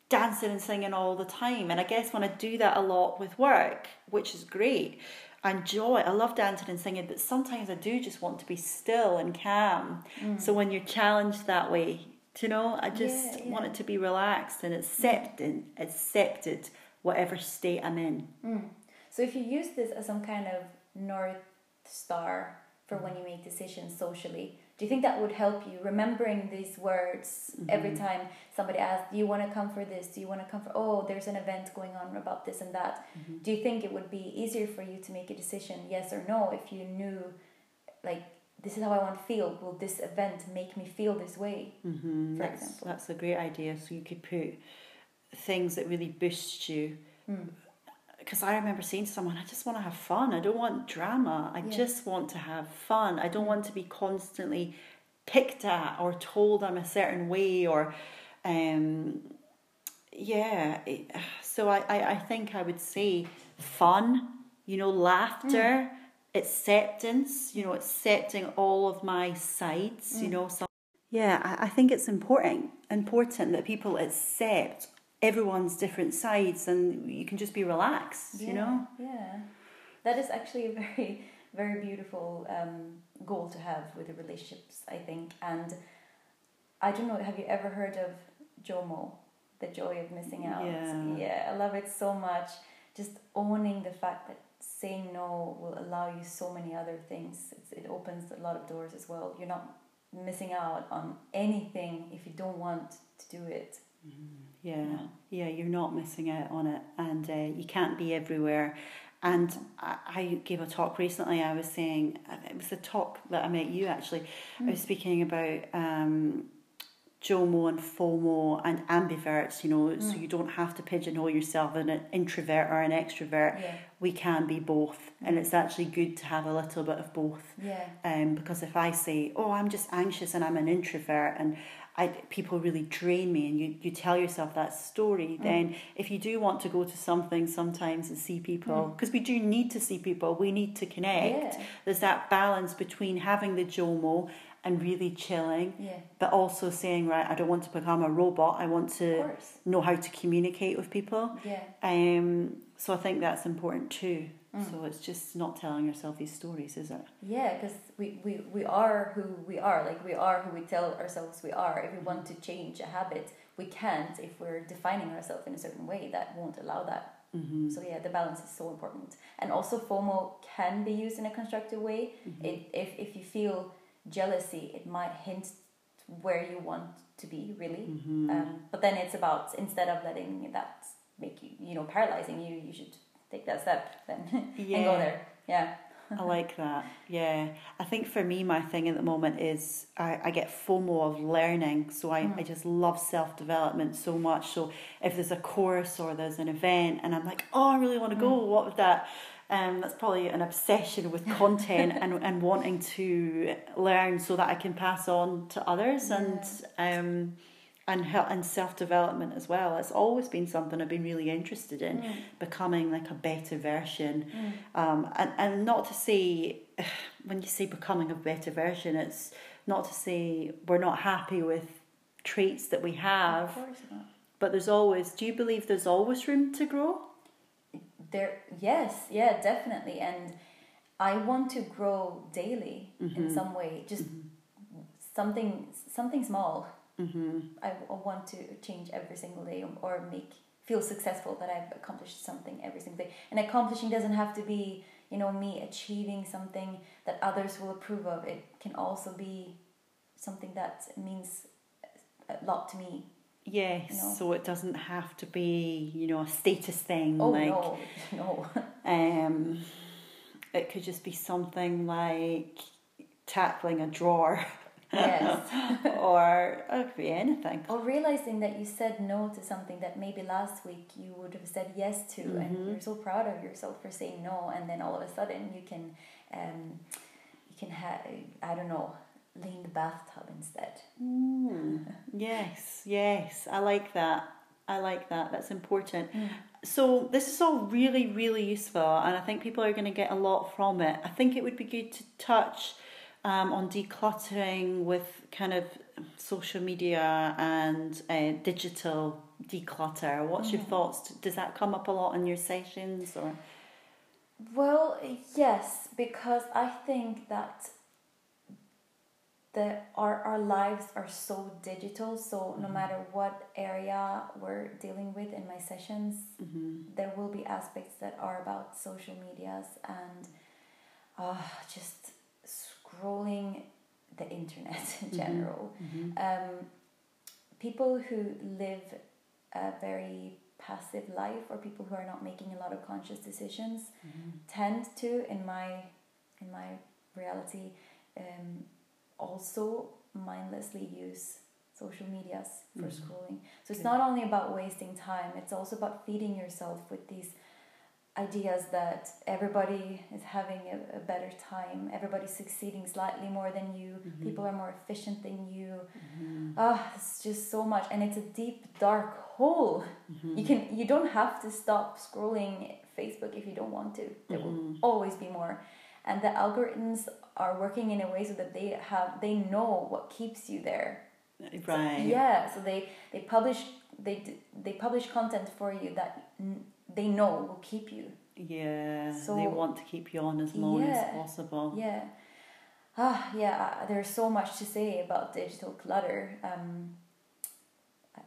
dancing and singing all the time. And I guess when I do that a lot with work, which is great, I joy. I love dancing and singing, but sometimes I do just want to be still and calm. Mm. So when you're challenged that way, do you know, I just Yeah, want it to be relaxed and accepted, accepted whatever state I'm in. Mm. So, if you use this as some kind of north star for when you make decisions socially, do you think that would help you remembering these words every Mhm. time somebody asks, "Do you want to come for this? Do you want to come for? Oh, there's an event going on about this and that." Do you think it would be easier for you to make a decision, yes or no, if you knew, like, this is how I want to feel? Will this event make me feel this way? Mm-hmm. For That's, example. that's a great idea. So you could put things that really boost you. Mm. Because I remember saying to someone, I just want to have fun. I don't want drama. I Yeah. just want to have fun. I don't Mm. want to be constantly picked at or told I'm a certain way or, um, yeah. So I, I, I think I would say fun, you know, laughter, acceptance, you know, accepting all of my sides, you Mm. know. Some, yeah, I, I think it's important important that people accept everyone's different sides and you can just be relaxed, you know. Yeah. that is actually a very very beautiful um, goal to have with the relationships i think. And i don't know have you ever heard of jomo? The joy of missing out. Yeah. yeah i love it so much. Just owning the fact that saying no will allow you so many other things. It's, it opens a lot of doors as well. You're not missing out on anything if you don't want to do it Yeah, yeah, you're not missing out on it, and uh, you can't be everywhere. And I, I gave a talk recently. I was saying it was the talk that I met you actually. I was speaking about um, JOMO and FOMO and ambiverts. You know, so you don't have to pigeonhole yourself as an introvert or an extrovert. yeah We can be both, and it's actually good to have a little bit of both. yeah Um, because if I say, "Oh, I'm just anxious and I'm an introvert," and I, people really drain me, and you, you tell yourself that story, Mm. then if you do want to go to something sometimes and see people, because we do need to see people, we need to connect. Yeah. There's that balance between having the JOMO and really chilling, yeah but also saying, right, I don't want to become a robot. I want to know how to communicate with people. yeah Um, so I think that's important too. Mm. So it's just not telling yourself these stories, is it? Yeah, because we, we, we are who we are. Like, we are who we tell ourselves we are. If we want to change a habit, we can't if we're defining ourselves in a certain way. That won't allow that. Mm-hmm. So, yeah, the balance is so important. And also, FOMO can be used in a constructive way. Mm-hmm. It, if, if you feel jealousy, it might hint where you want to be, really. Mm-hmm. Um, but then it's about, instead of letting that make you, you know, paralyzing you, you should take that step then and go there. Yeah. I like that. Yeah. I think for me, my thing at the moment is I, I get FOMO of learning. So I, I just love self development so much. So if there's a course or there's an event and I'm like, oh, I really want to go, what would that? Um, that's probably an obsession with content and, and wanting to learn so that I can pass on to others and um, and help and self development as well. It's always been something I've been really interested in, mm. becoming like a better version. Mm. Um, and and not to say when you say becoming a better version, it's not to say we're not happy with traits that we Of have, course not. but there's always. Do you believe there's always room to grow? There, yes, yeah, definitely, and I want to grow daily in mm-hmm. some way. Just mm-hmm. something, something small. Mm-hmm. I, I want to change every single day, or make feel successful that I've accomplished something every single day. And accomplishing doesn't have to be, you know, me achieving something that others will approve of. It can also be something that means a lot to me. Yes, You know? so it doesn't have to be, you know, a status thing. Oh like, no, no. Um, it could just be something like tackling a drawer, yes. or it could be anything. Or realizing that you said no to something that maybe last week you would have said yes to, and you're so proud of yourself for saying no, and then all of a sudden you can, um, you can have I don't know, lay in the bathtub instead. Mm, yes, yes, I like that. I like that. That's important. So this is all really, really useful, and I think people are going to get a lot from it. I think it would be good to touch um, on decluttering with kind of social media and uh, digital declutter. What's your thoughts? Does that come up a lot in your sessions or? Well, yes, because I think that the our our lives are so digital. So no matter what area we're dealing with in my sessions, there will be aspects that are about social medias and uh, just scrolling the internet in general. Um, people who live a very passive life or people who are not making a lot of conscious decisions tend to in my in my reality um, also mindlessly use social medias for scrolling. So it's not only about wasting time it's also about feeding yourself with these ideas that everybody is having a, a better time everybody's succeeding slightly more than you mm-hmm. people are more efficient than you. Mm-hmm. Ah it's just so much and it's a deep dark hole. Mm-hmm. You can you don't have to stop scrolling facebook if you don't want to. There will always be more. And the algorithms are working in a way so that they have they know what keeps you there. Right. yeah, so they they publish they they publish content for you that n- they know will keep you. Yeah, So- they want to keep you on as long Yeah. as possible. Yeah. Ah, yeah. uh, There's so much to say about digital clutter. Um,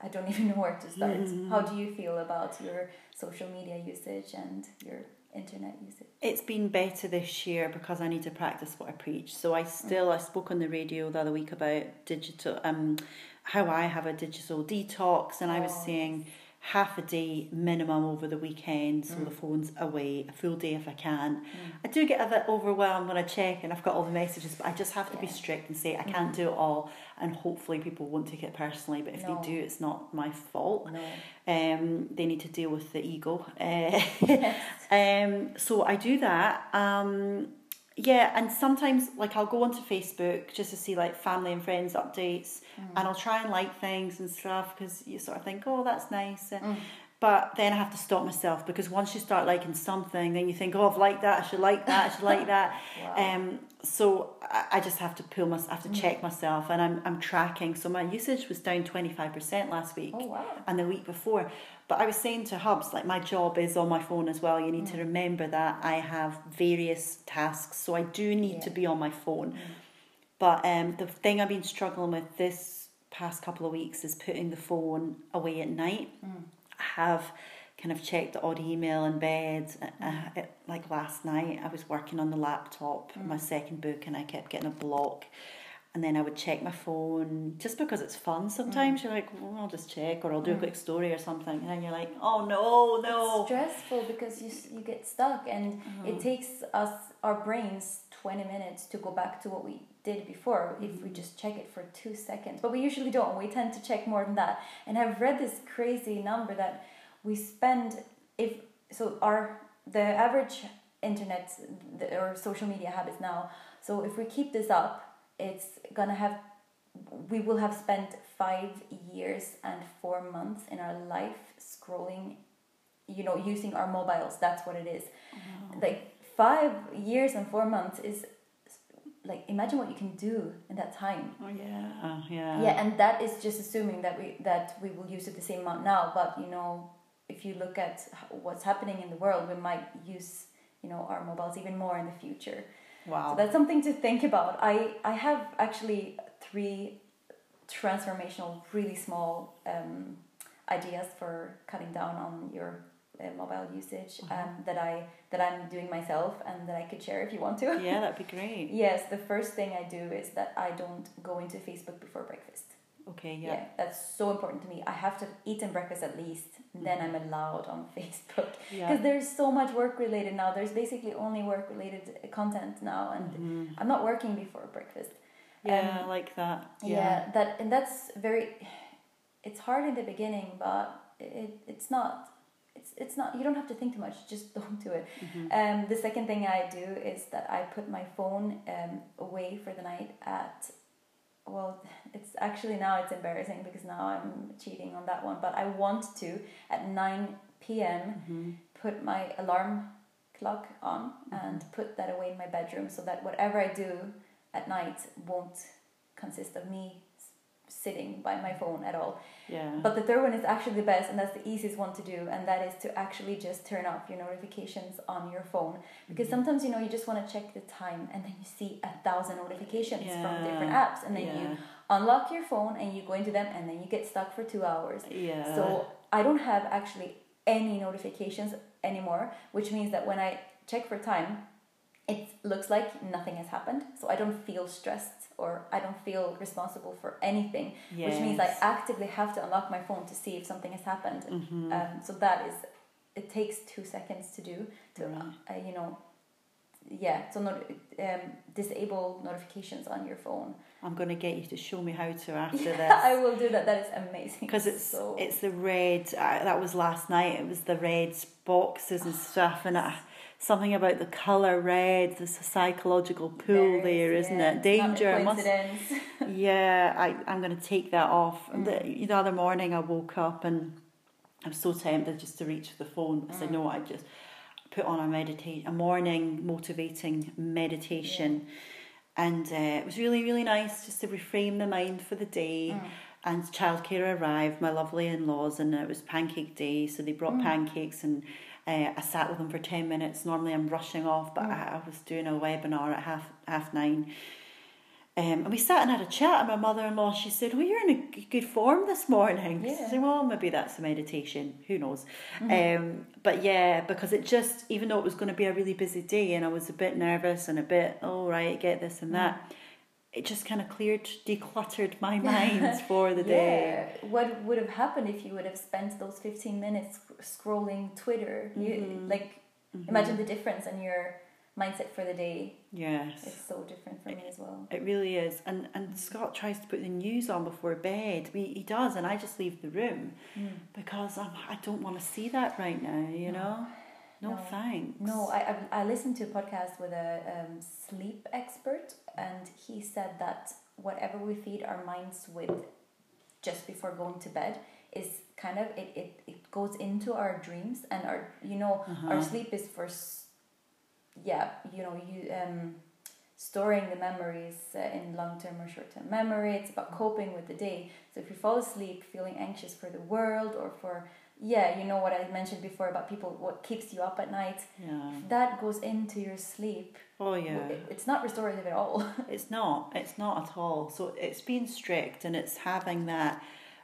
I- don't even know where to start. Mm-hmm. How do you feel about your social media usage and your internet usage? It's been better this year because I need to practice what I preach. So Mm. I still I spoke on the radio the other week about digital um how I have a digital detox and I was Oh, saying half a day minimum over the weekend so the phone's away a full day if I can. Mm. I do get a bit overwhelmed when I check and I've got all the messages but I just have to be strict and say I can't do it all and hopefully people won't take it personally but if No. they do it's not my fault. No. Um, they need to deal with the ego. Uh, um, so I do that. Um, yeah, and sometimes like I'll go onto Facebook just to see like family and friends updates, and I'll try and like things and stuff because you sort of think, oh, that's nice. Uh, But then I have to stop myself because once you start liking something, then you think, oh, I've liked that. I should like that. I should like that. Wow. Um, so I, I just have to pull my, I have to check myself, and I'm I'm tracking. So my usage was down twenty five percent last week Oh wow. and the week before. But I was saying to Hubs, like my job is on my phone as well. You need Mm. to remember that I have various tasks, so I do need to be on my phone. Mm. But um, the thing I've been struggling with this past couple of weeks is putting the phone away at night. Mm. Have kind of checked the odd email in bed. Uh, Mm. it, like last night, I was working on the laptop, Mm. my second book, and I kept getting a block. And then I would check my phone just because it's fun. Sometimes Mm. you're like, well, I'll just check, or I'll do a quick story or something. And then you're like, oh no, It's no. stressful because you you get stuck, and it takes us our brains twenty minutes to go back to what we did before if we just check it for two seconds. But we usually don't. We tend to check more than that. And I've read this crazy number that we spend if so our the average internet the, or social media habits now. So if we keep this up, it's gonna have we will have spent five years and four months in our life scrolling you know using our mobiles that's what it is like five years and four months is like imagine what you can do in that time Oh yeah, yeah. yeah and that is just assuming that we that we will use it the same amount now but you know if you look at what's happening in the world we might use you know our mobiles even more in the future Wow. so that's something to think about. I, I have actually three transformational, really small um, ideas for cutting down on your uh, mobile usage um, that I that I'm doing myself and that I could share if you want to. yeah, that'd be great. Yes, the first thing I do is that I don't go into Facebook before breakfast. Okay, Yeah. yeah. that's so important to me. I have to eat eaten breakfast at least, then I'm allowed on Facebook Yeah. because there's so much work related now. There's basically only work related content now, and Mhm. I'm not working before breakfast. Yeah, Um, I like that. Yeah. that and that's very. It's hard in the beginning, but it it's not. It's it's not. You don't have to think too much. Just don't do it. Mhm. Um, the second thing I do is that I put my phone um, away for the night at. Well, it's actually now it's embarrassing because now I'm cheating on that one. But I want to at nine p.m. Mhm. put my alarm clock on and put that away in my bedroom so that whatever I do at night won't consist of me sitting by my phone at all. Yeah. But the third one is actually the best and that's the easiest one to do and that is to actually just turn off your notifications on your phone because Mm-hmm. sometimes you know you just want to check the time and then you see a thousand notifications from different apps and then you unlock your phone and you go into them and then you get stuck for 2 hours. Yeah. So I don't have actually any notifications anymore, which means that when I check for time, it looks like nothing has happened. So I don't feel stressed or I don't feel responsible for anything, which means I actively have to unlock my phone to see if something has happened. Mhm. Um, so that is, it takes two seconds to do to, Right. uh, you know, yeah. So not um, disable notifications on your phone. I'm going to get you to show me how to after Yeah, this. I will do that. That is amazing. because it's so it's the red. Uh, that was last night. It was the red boxes and stuff, and uh, something about the color red. There's a psychological pull there, is, isn't yeah. it? It's not a Danger. Must, yeah, I I'm going to take that off. Mm. The, the other morning, I woke up and I was so tempted just to reach for the phone. I said, Mm. no, I just put on a meditate, a morning motivating meditation. And uh, it was really, really nice just to reframe the mind for the day. Mm. And childcare arrived, my lovely in laws, and it was pancake day. So they brought Mm. pancakes and Uh, I sat with him for 10 minutes. Normally I'm rushing off, but I, I was doing a webinar at half, half nine. Um, and we sat and had a chat, and my mother in law, she said, Well, you're in a good form this morning. Yeah. I said, Well, maybe that's a meditation. Who knows? Um, but yeah, because it just, even though it was going to be a really busy day and I was a bit nervous and a bit, oh, right, get this and that, it just kind of cleared, decluttered my mind for the day. Yeah. What would have happened if you would have spent those 15 minutes scrolling Twitter? You, Mm-hmm. like, imagine the difference in your mindset for the day. Yes. It's so different for me as well. It really is. And and Scott tries to put the news on before bed. We, he does, and I just leave the room Mm. because I'm, I don't want to see that right now, you know? No, No. thanks. No, I, I, I listened to a podcast with a um, sleep expert, and he said that whatever we feed our minds with just before going to bed is kind of it, it, it goes into our dreams and our you know our sleep is for yeah you know you um storing the memories uh, in long term or short term memory. It's about coping with the day. So if you fall asleep feeling anxious for the world or for yeah you know what i mentioned before about people what keeps you up at night Yeah. that goes into your sleep Oh, yeah. it's not restorative at all It's not. It's not at all. So it's being strict and it's having that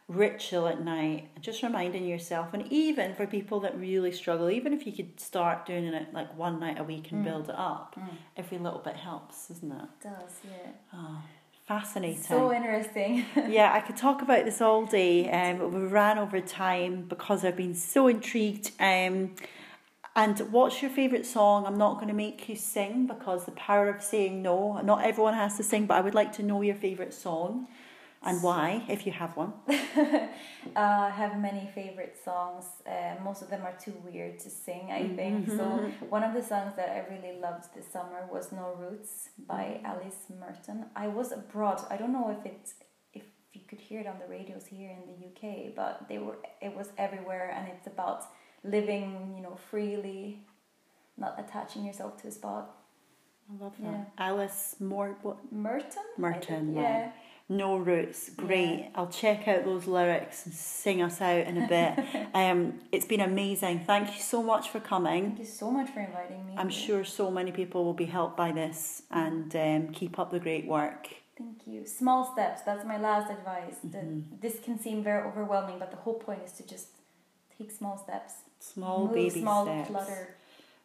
ritual at night, just reminding yourself, and even for people that really struggle, even if you could start doing it like one night a week Mm. and build it up, every little bit helps, isn't it? does yeah Oh, fascinating. so interesting yeah, I could talk about this all day. Um, we ran over time because I've been so intrigued. Um, and what's your favourite song? I'm not going to make you sing because the power of saying no. Not everyone has to sing, but I would like to know your favourite song and why, if you have one. Uh, I have many favorite songs. Uh, most of them are too weird to sing, I think. So one of the songs that I really loved this summer was "No Roots" by Alice Merton. I was abroad. I don't know if it if you could hear it on the radios here in the UK, but they were it was everywhere, and it's about living, you know, freely, not attaching yourself to a spot. I love that. Yeah. Alice More, what? Merton. Merton, Yeah. right. No Roots, great. Yeah. I'll check out those lyrics and sing us out in a bit. um, it's been amazing. Thank you so much for coming. Thank you so much for inviting me. I'm sure so many people will be helped by this and um, keep up the great work. Thank you. Small steps. That's my last advice. Mm-hmm. this can seem very overwhelming, but the whole point is to just take small steps. Small Move baby small steps. clutter.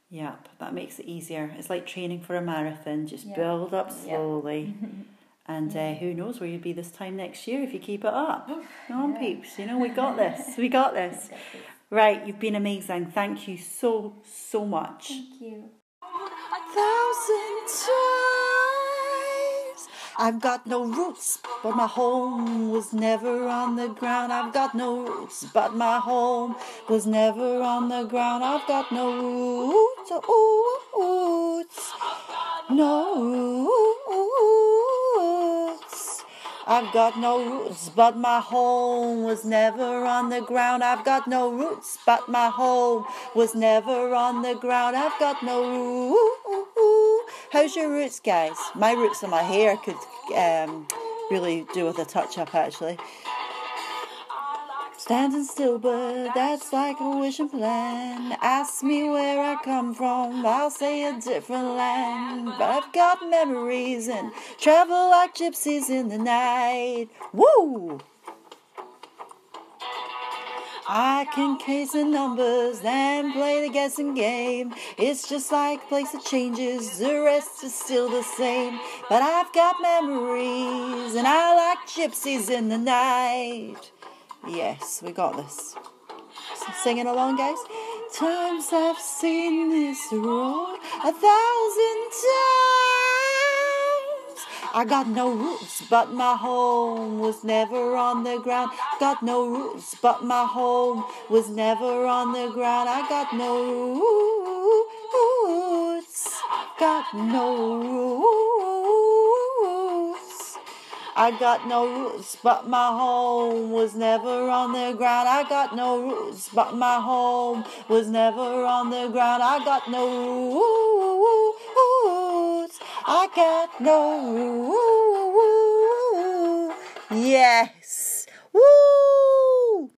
Yep, that makes it easier. It's like training for a marathon. Just Yeah. build up slowly. And uh, who knows where you'll be this time next year if you keep it up. Come on, Yeah. peeps. You know, we got this. We got this. Right, you've been amazing. Thank you so, so much. Thank you. a thousand times. I've got no roots, but my home was never on the ground. I've got no roots, but my home was never on the ground. I've got no roots, roots, no roots. I've got no roots, but my home was never on the ground. I've got no roots, but my home was never on the ground. I've got no roots. How's your roots, guys? My roots and my hair could um, really do with a touch up, actually. Standing still, but that's like a wishing plan. Ask me where I come from, I'll say a different land. But I've got memories and travel like gypsies in the night. Woo! I can case the numbers and play the guessing game. It's just like place that changes, the rest is still the same. But I've got memories and I like gypsies in the night. Yes, we got this. Singing along, guys. Times I've seen this road a thousand times. I got no roots, but my home was never on the ground. Got no roots, but my home was never on the ground. I got no roots. Got no roots. I got no roots, but my home was never on the ground. I got no roots, but my home was never on the ground. I got no roots. I got no roots. Yes. Woo!